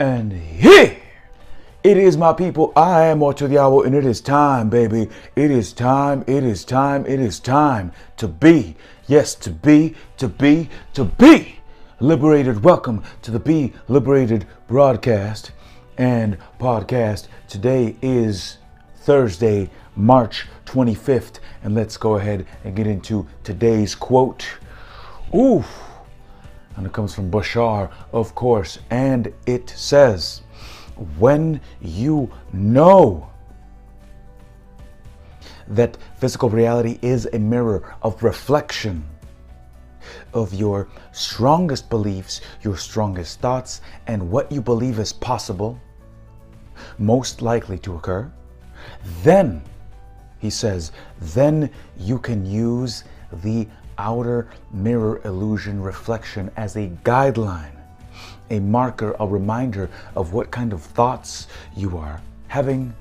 And here it is, my people. I am Ocho and it is time, baby. It is time, it is time, it is time to be, yes, to be, to be, to be liberated. Welcome to the Be Liberated broadcast and podcast. Today is Thursday, March 25th, and let's go ahead and get into today's quote. Ooh and it comes from Bashar, of course, and it says, When you know that physical reality is a mirror of reflection of your strongest beliefs, your strongest thoughts, and what you believe is possible, most likely to occur, then, he says, then you can use the outer mirror illusion reflection as a guideline, a marker, a reminder of what kind of thoughts you are having,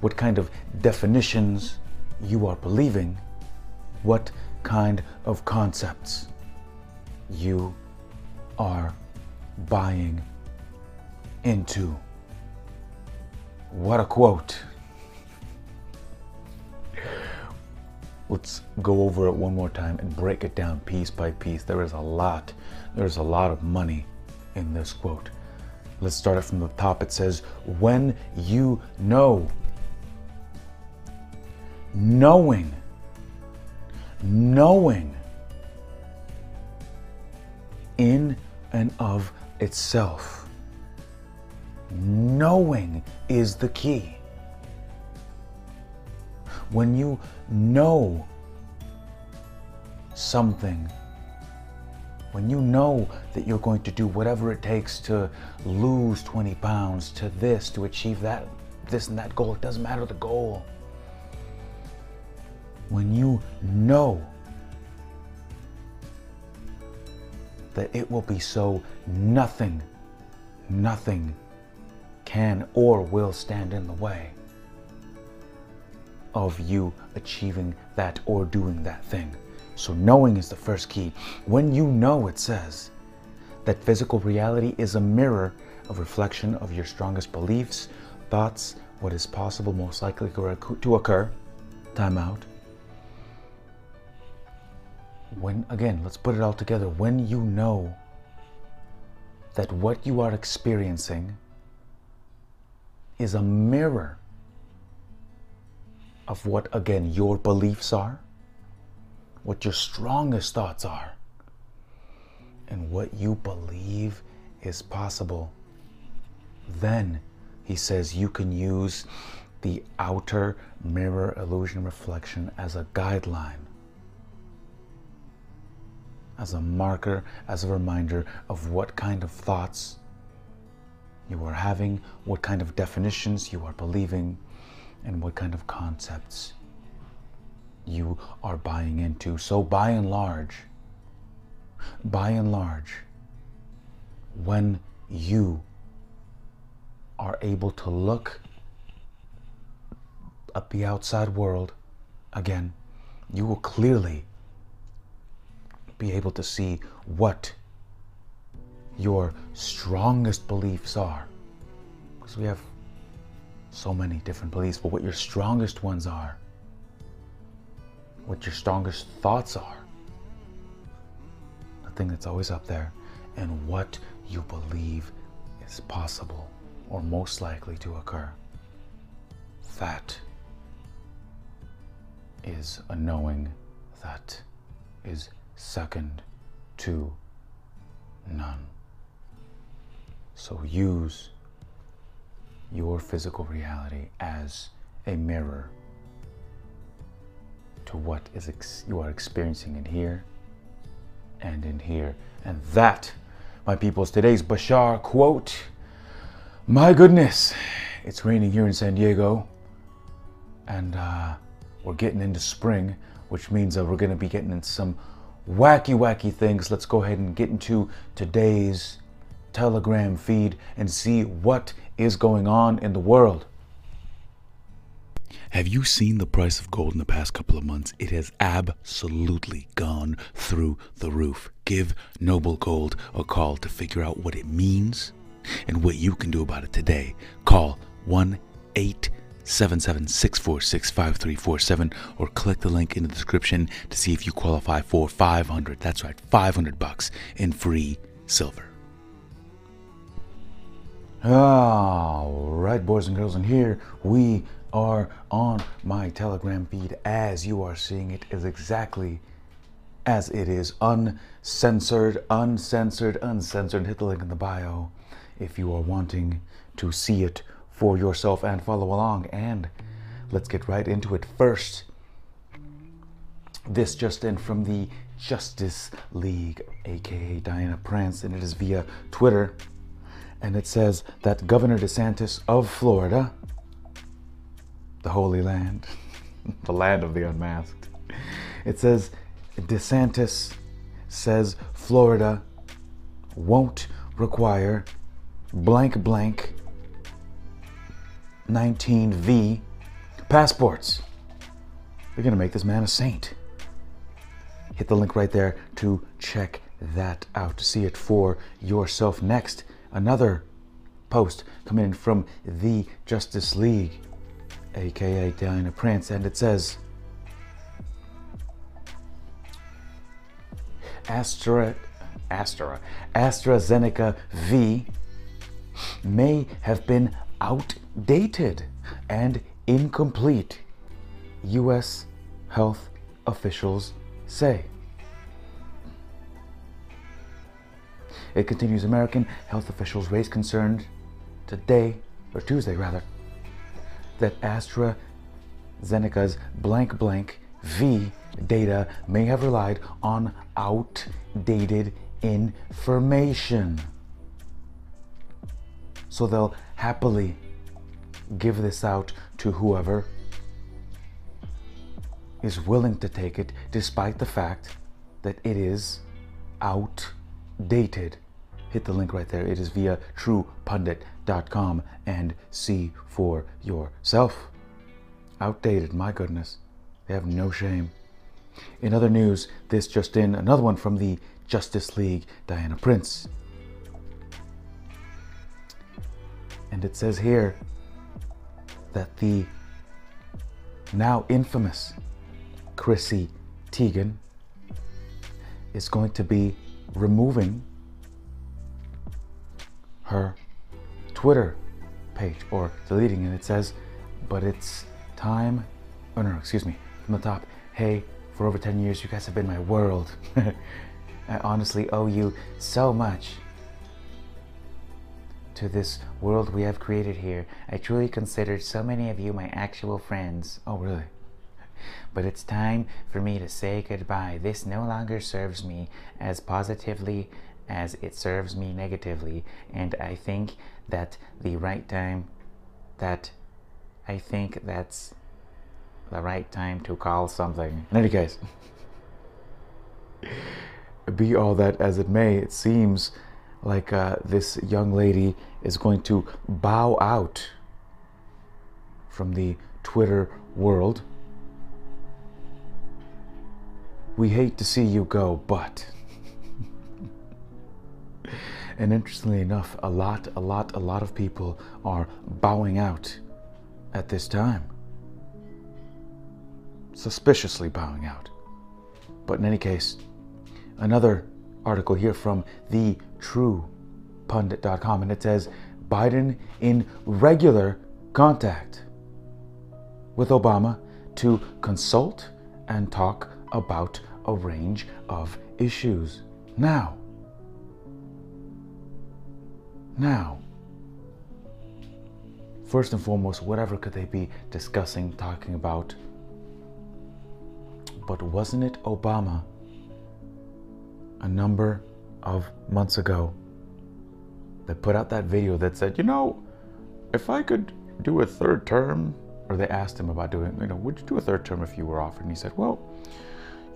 what kind of definitions you are believing, what kind of concepts you are buying into. What a quote. Let's go over it one more time and break it down piece by piece. There is a lot, there's a lot of money in this quote. Let's start it from the top. It says, When you know, knowing, knowing in and of itself, knowing is the key when you know something, when you know that you're going to do whatever it takes to lose 20 pounds, to this, to achieve that, this and that goal, it doesn't matter the goal. When you know that it will be so, nothing, nothing can or will stand in the way of you achieving that or doing that thing. So, knowing is the first key. When you know, it says that physical reality is a mirror of reflection of your strongest beliefs, thoughts, what is possible, most likely to occur. Time out. When, again, let's put it all together. When you know that what you are experiencing is a mirror of what, again, your beliefs are, what your strongest thoughts are, and what you believe is possible. Then, he says, you can use the outer mirror illusion reflection as a guideline, as a marker, as a reminder of what kind of thoughts you are having, what kind of definitions you are believing and what kind of concepts you are buying into. So, by and large, by and large, when you are able to look at the outside world again, you will clearly be able to see what your strongest beliefs are. Because we have so many different beliefs, but what your strongest ones are, what your strongest thoughts are, the thing that's always up there, and what you believe is possible or most likely to occur. That is a knowing that is second to none. So use your physical reality as a mirror to what is ex- you are experiencing in here and in here. And that, my people, is today's Bashar quote. My goodness, it's raining here in San Diego, and uh, we're getting into spring, which means that we're going to be getting into some wacky, wacky things. Let's go ahead and get into today's Telegram feed and see what is going on in the world. Have you seen the price of gold in the past couple of months? It has absolutely gone through the roof. Give Noble Gold a call to figure out what it means and what you can do about it today. Call 1 877 646 5347 or click the link in the description to see if you qualify for 500. That's right, 500 bucks in free silver. All right, boys and girls, and here we are on my Telegram feed. As you are seeing it, is exactly as it is uncensored, uncensored, uncensored. Hit the link in the bio if you are wanting to see it for yourself and follow along. And let's get right into it. First, this just in from the Justice League, aka Diana Prince, and it is via Twitter and it says that Governor DeSantis of Florida, the Holy Land, the land of the unmasked, it says DeSantis says Florida won't require blank blank 19V passports. They're going to make this man a saint. Hit the link right there to check that out, to see it for yourself. Next, another post coming in from the Justice League, aka Diana Prince, and it says Astra, Astra, AstraZeneca V may have been outdated and incomplete, U.S. health officials say. It continues American health officials raised concern today, or Tuesday rather, that AstraZeneca's blank blank V data may have relied on outdated information. So they'll happily give this out to whoever is willing to take it, despite the fact that it is outdated. Hit the link right there. It is via truepundit.com and see for yourself. Outdated, my goodness. They have no shame. In other news, this just in, another one from the Justice League, Diana Prince. And it says here that the now infamous Chrissy Teigen is going to be removing her Twitter page or deleting it. It says, but it's time. Oh, no, excuse me. From the top, hey, for over 10 years, you guys have been my world. I honestly owe you so much to this world we have created here. I truly consider so many of you my actual friends. Oh, really? But it's time for me to say goodbye. This no longer serves me as positively as it serves me negatively. And I think that the right time, that I think that's the right time to call something. In any case, be all that as it may, it seems like uh, this young lady is going to bow out from the Twitter world. We hate to see you go, but. And interestingly enough, a lot, a lot, a lot of people are bowing out at this time. Suspiciously bowing out. But in any case, another article here from the truepundit.com and it says Biden in regular contact with Obama to consult and talk about a range of issues. Now, now, first and foremost, whatever could they be discussing, talking about? But wasn't it Obama a number of months ago that put out that video that said, you know, if I could do a third term, or they asked him about doing, you know, would you do a third term if you were offered? And he said, well,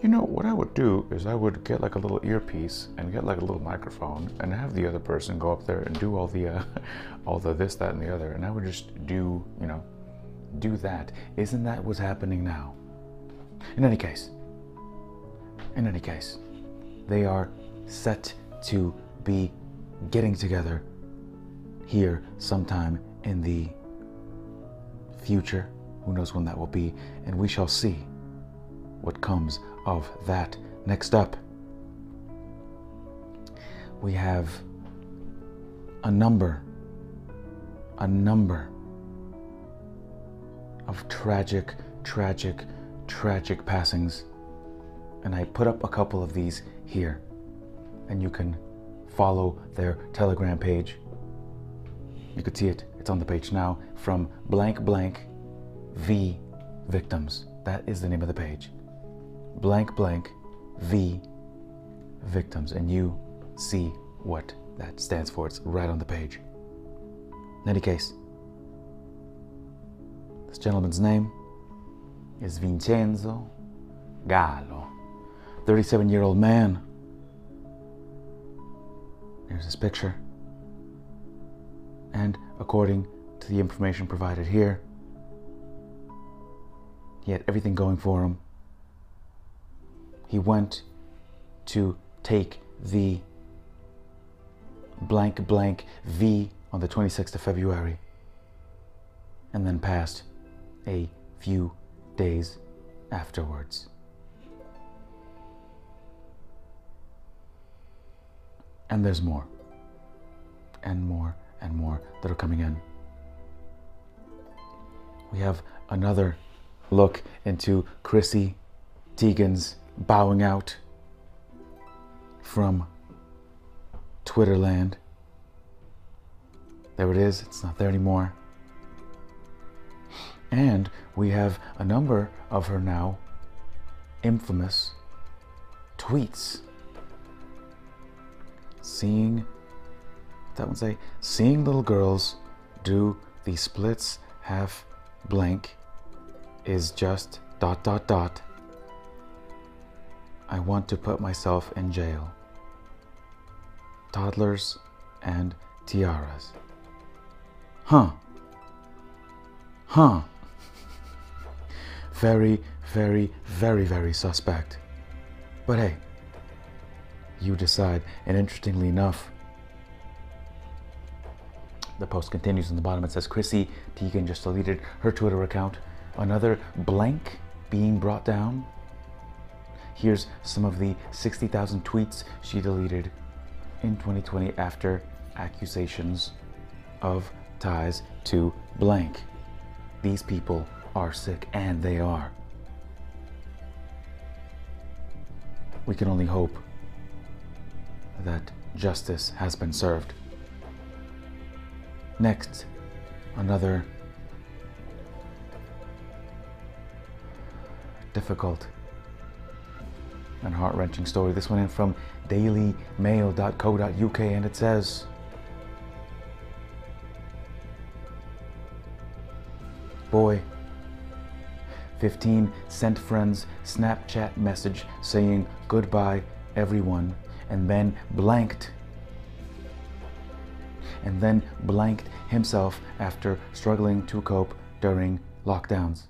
you know, what I would do is I would get like a little earpiece and get like a little microphone and have the other person go up there and do all the, uh, all the this, that, and the other, and I would just do, you know, do that. Isn't that what's happening now? In any case, in any case, they are set to be getting together here sometime in the future. Who knows when that will be? And we shall see what comes of that. Next up, we have a number, a number of tragic, tragic, tragic passings. And I put up a couple of these here. And you can follow their Telegram page. You could see it, it's on the page now, from blank blank V victims. That is the name of the page. Blank blank V victims. And you see what that stands for. It's right on the page. In any case, this gentleman's name is Vincenzo Gallo, 37 year old man. Here's his picture. And according to the information provided here, he had everything going for him. He went to take the blank blank V on the 26th of February and then passed a few days afterwards. And there's more, and more, and more that are coming in. We have another look into Chrissy Teigen's bowing out from Twitterland. There it is, it's not there anymore. And we have a number of her now infamous tweets. Seeing, that would say, seeing little girls do the splits half blank is just dot dot dot. I want to put myself in jail. Toddlers and tiaras. Huh. Huh. Very, very, very, very suspect. But hey, you decide. And interestingly enough, the post continues in the bottom. It says Chrissy Teigen just deleted her Twitter account. Another blank being brought down. Here's some of the 60,000 tweets she deleted in 2020 after accusations of ties to blank. These people are sick, and they are. We can only hope that justice has been served. Next, another difficult and heart wrenching story. This one in from dailymail.co.uk, and it says Boy, 15 sent friends Snapchat message saying goodbye everyone and then blanked and then blanked himself after struggling to cope during lockdowns.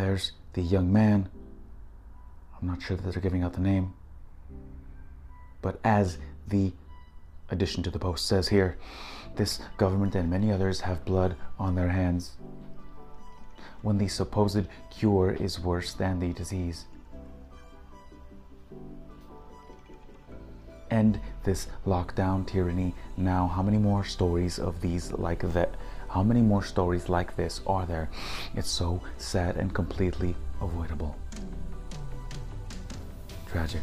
There's the young man. I'm not sure that they're giving out the name. But as the addition to the post says here, this government and many others have blood on their hands when the supposed cure is worse than the disease. End this lockdown tyranny now. How many more stories of these like that? How many more stories like this are there? It's so sad and completely avoidable. Tragic.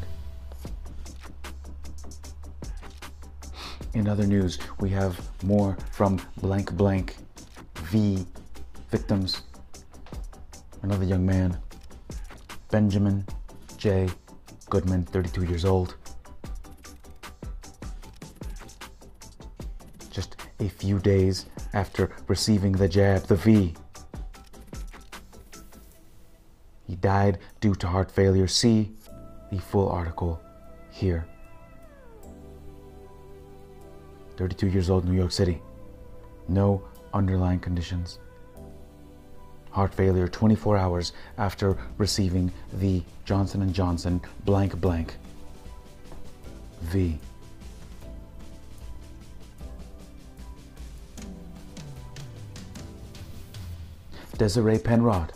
In other news, we have more from blank blank V victims. Another young man, Benjamin J. Goodman, 32 years old. A few days after receiving the jab, the V. He died due to heart failure. See the full article here. 32 years old, New York City. No underlying conditions. Heart failure 24 hours after receiving the Johnson & Johnson blank blank. V. Desiree Penrod,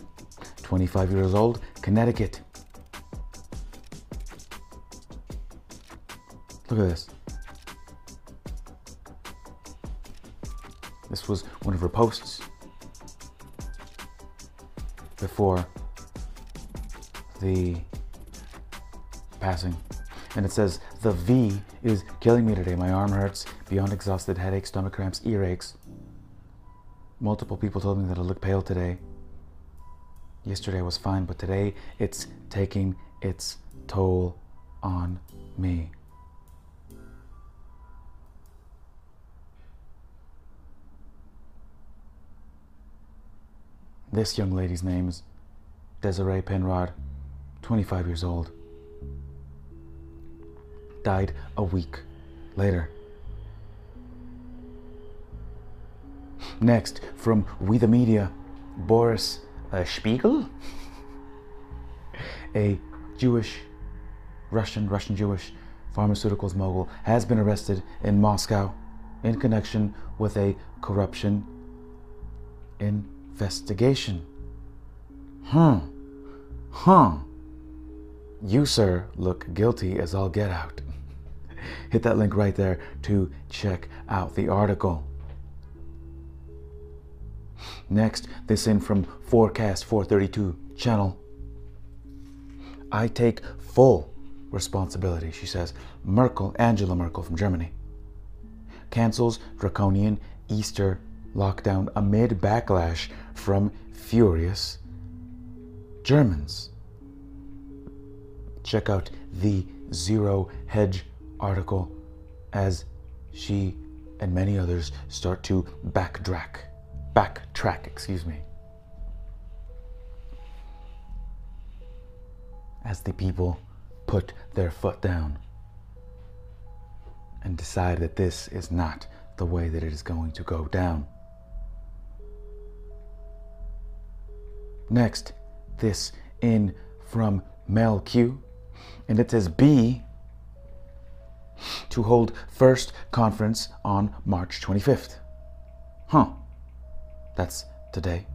25 years old, Connecticut. Look at this. This was one of her posts before the passing. And it says, The V is killing me today. My arm hurts, beyond exhausted, headaches, stomach cramps, earaches. Multiple people told me that I look pale today. Yesterday I was fine, but today it's taking its toll on me. This young lady's name is Desiree Penrod, 25 years old. Died a week later. Next, from We the Media, Boris uh, Spiegel, a Jewish, Russian, Russian Jewish pharmaceuticals mogul, has been arrested in Moscow in connection with a corruption investigation. Hmm. Huh. You, sir, look guilty as all get out. Hit that link right there to check out the article. Next, this in from Forecast 432 channel. I take full responsibility, she says. Merkel, Angela Merkel from Germany, cancels draconian Easter lockdown amid backlash from furious Germans. Check out the Zero Hedge article as she and many others start to backtrack backtrack, excuse me. As the people put their foot down and decide that this is not the way that it is going to go down. Next, this in from Mel Q, and it says B to hold first conference on March 25th. Huh. That's today.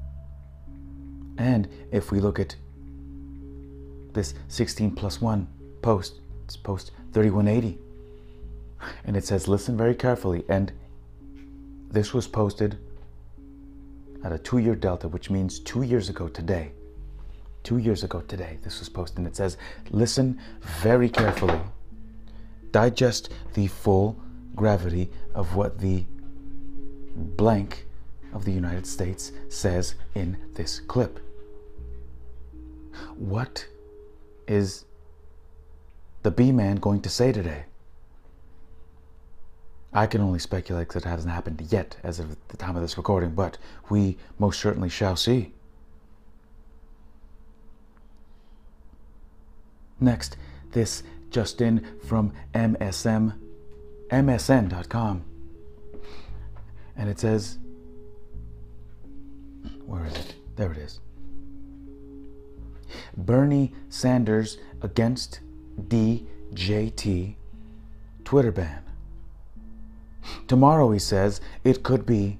And if we look at this 16 plus 1 post, it's post 3180. And it says, listen very carefully. And this was posted at a two year delta, which means two years ago today. Two years ago today, this was posted. And it says, listen very carefully. Digest the full gravity of what the blank of the United States says in this clip. What is the B man going to say today? I can only speculate because it hasn't happened yet as of the time of this recording, but we most certainly shall see. Next, this just in from MSM, MSN.com. And it says, where is it? There it is. Bernie Sanders against DJT Twitter ban. Tomorrow, he says, it could be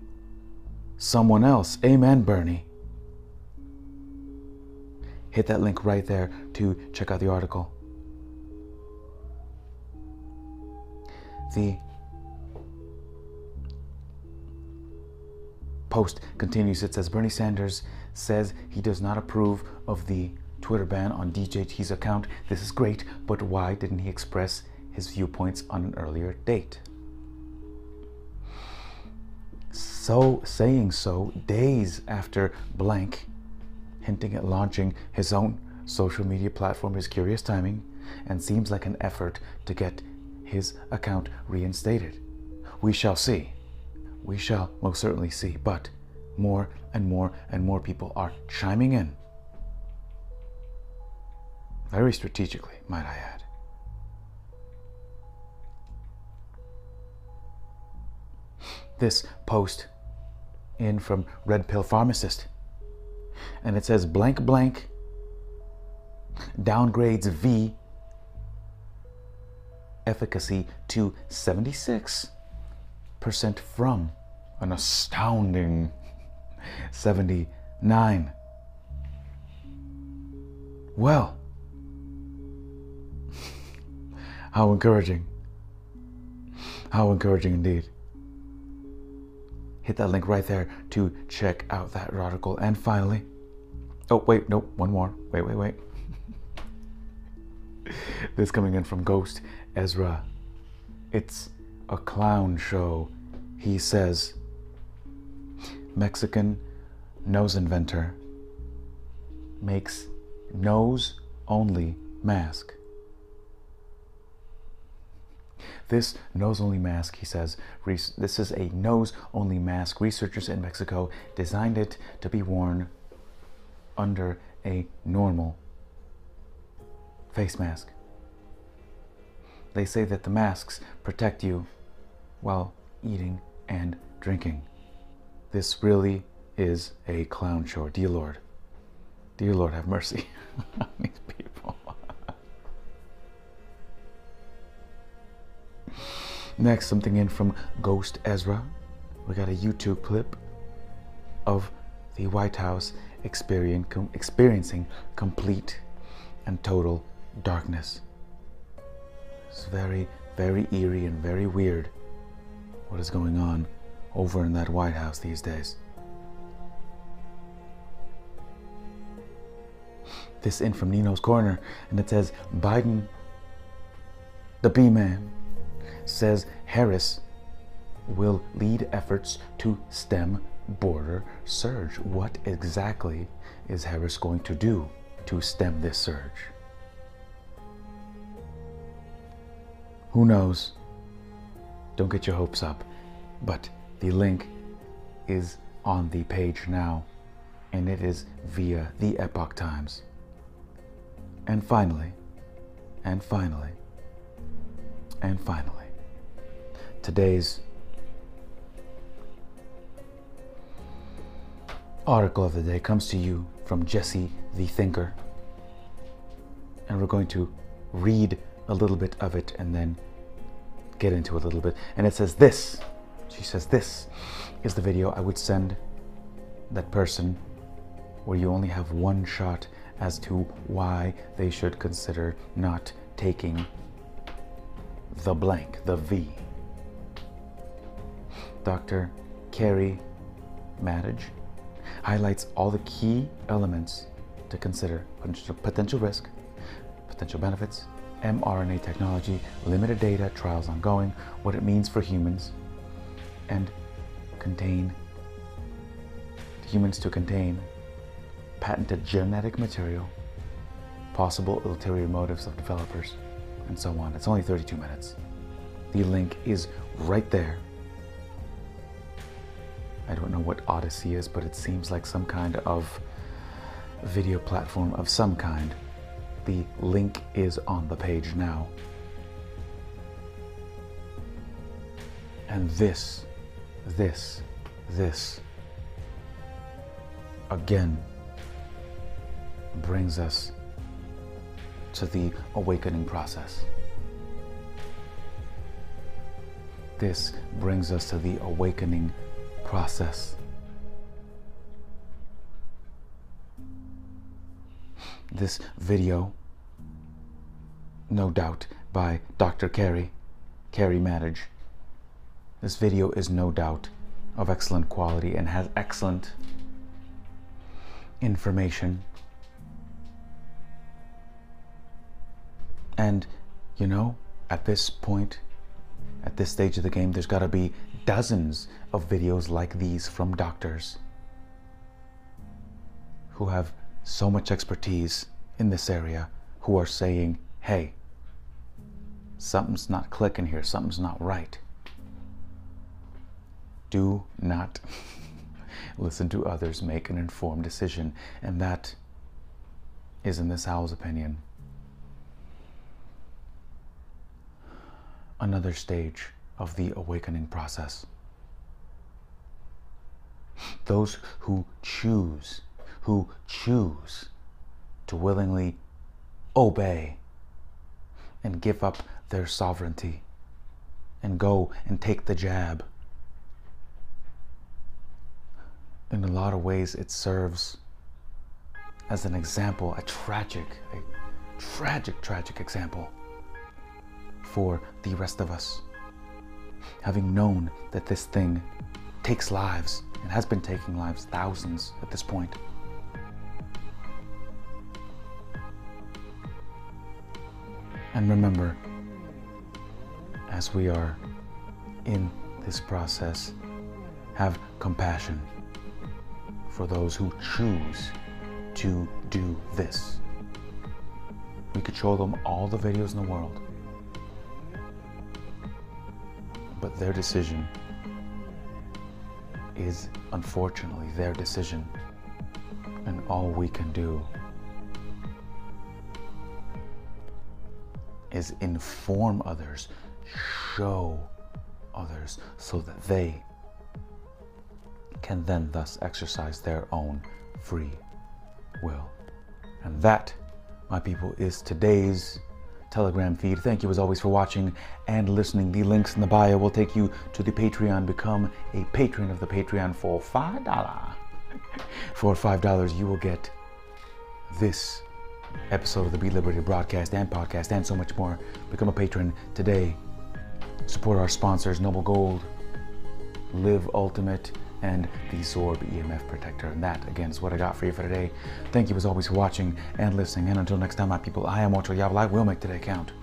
someone else. Amen, Bernie. Hit that link right there to check out the article. The post continues. It says Bernie Sanders says he does not approve of the Twitter ban on DJT's account. This is great, but why didn't he express his viewpoints on an earlier date? So, saying so days after blank, hinting at launching his own social media platform is curious timing and seems like an effort to get his account reinstated. We shall see we shall most certainly see, but more and more and more people are chiming in. Very strategically, might I add. This post in from Red Pill Pharmacist. And it says blank blank downgrades V efficacy to 76% from an astounding 79. Well, how encouraging. How encouraging indeed. Hit that link right there to check out that article. And finally, oh, wait, nope, one more. Wait, wait, wait. this coming in from Ghost Ezra. It's a clown show. He says, Mexican nose inventor makes nose only mask. This nose only mask, he says, this is a nose only mask. Researchers in Mexico designed it to be worn under a normal face mask. They say that the masks protect you while eating and drinking. This really is a clown show. Dear Lord. Dear Lord, have mercy on these people. Next, something in from Ghost Ezra. We got a YouTube clip of the White House experiencing complete and total darkness. It's very, very eerie and very weird what is going on over in that White House these days. This in from Nino's Corner, and it says Biden, the B man, says Harris will lead efforts to stem border surge. What exactly is Harris going to do to stem this surge? Who knows? Don't get your hopes up, but the link is on the page now, and it is via the Epoch Times. And finally, and finally, and finally, today's article of the day comes to you from Jesse the Thinker. And we're going to read a little bit of it and then get into a little bit. And it says this she says, This is the video I would send that person where you only have one shot as to why they should consider not taking the blank, the V. Dr. Carrie Madej highlights all the key elements to consider potential risk, potential benefits, mRNA technology, limited data, trials ongoing, what it means for humans, and contain humans to contain patented genetic material, possible ulterior motives of developers, and so on. It's only 32 minutes. The link is right there. I don't know what Odysee is, but it seems like some kind of video platform of some kind. The link is on the page now. And this this, this again brings us to the awakening process. This brings us to the awakening process. This video, no doubt, by Dr. Carrie, Carrie Madej, this video is no doubt of excellent quality and has excellent information. And, you know, at this point, at this stage of the game, there's got to be dozens of videos like these from doctors who have so much expertise in this area who are saying, hey, something's not clicking here, something's not right do not listen to others, make an informed decision. And that is, in this owl's opinion, another stage of the awakening process. Those who choose, who choose to willingly obey and give up their sovereignty and go and take the jab. In a lot of ways, it serves as an example, a tragic, a tragic, tragic example for the rest of us. Having known that this thing takes lives and has been taking lives, thousands at this point. And remember, as we are in this process, have compassion for those who choose to do this. We could show them all the videos in the world, but their decision is unfortunately their decision, and all we can do is inform others, show others, so that they can then thus exercise their own free will. And that, my people, is today's Telegram feed. Thank you as always for watching and listening. The links in the bio will take you to the Patreon. Become a patron of the Patreon for $5. For $5, you will get this episode of the Be Liberated broadcast and podcast and so much more. Become a patron today. Support our sponsors, Noble Gold, Live Ultimate, and the Zorb EMF Protector. And that, again, is what I got for you for today. Thank you as always for watching and listening. And until next time, my people, I am Ocho Yavel. I will make today count.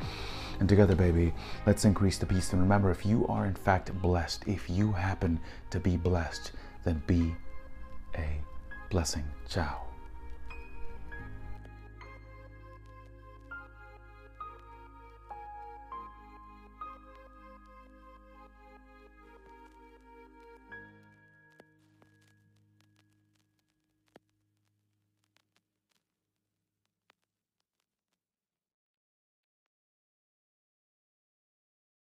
And together, baby, let's increase the peace. And remember, if you are in fact blessed, if you happen to be blessed, then be a blessing. Ciao.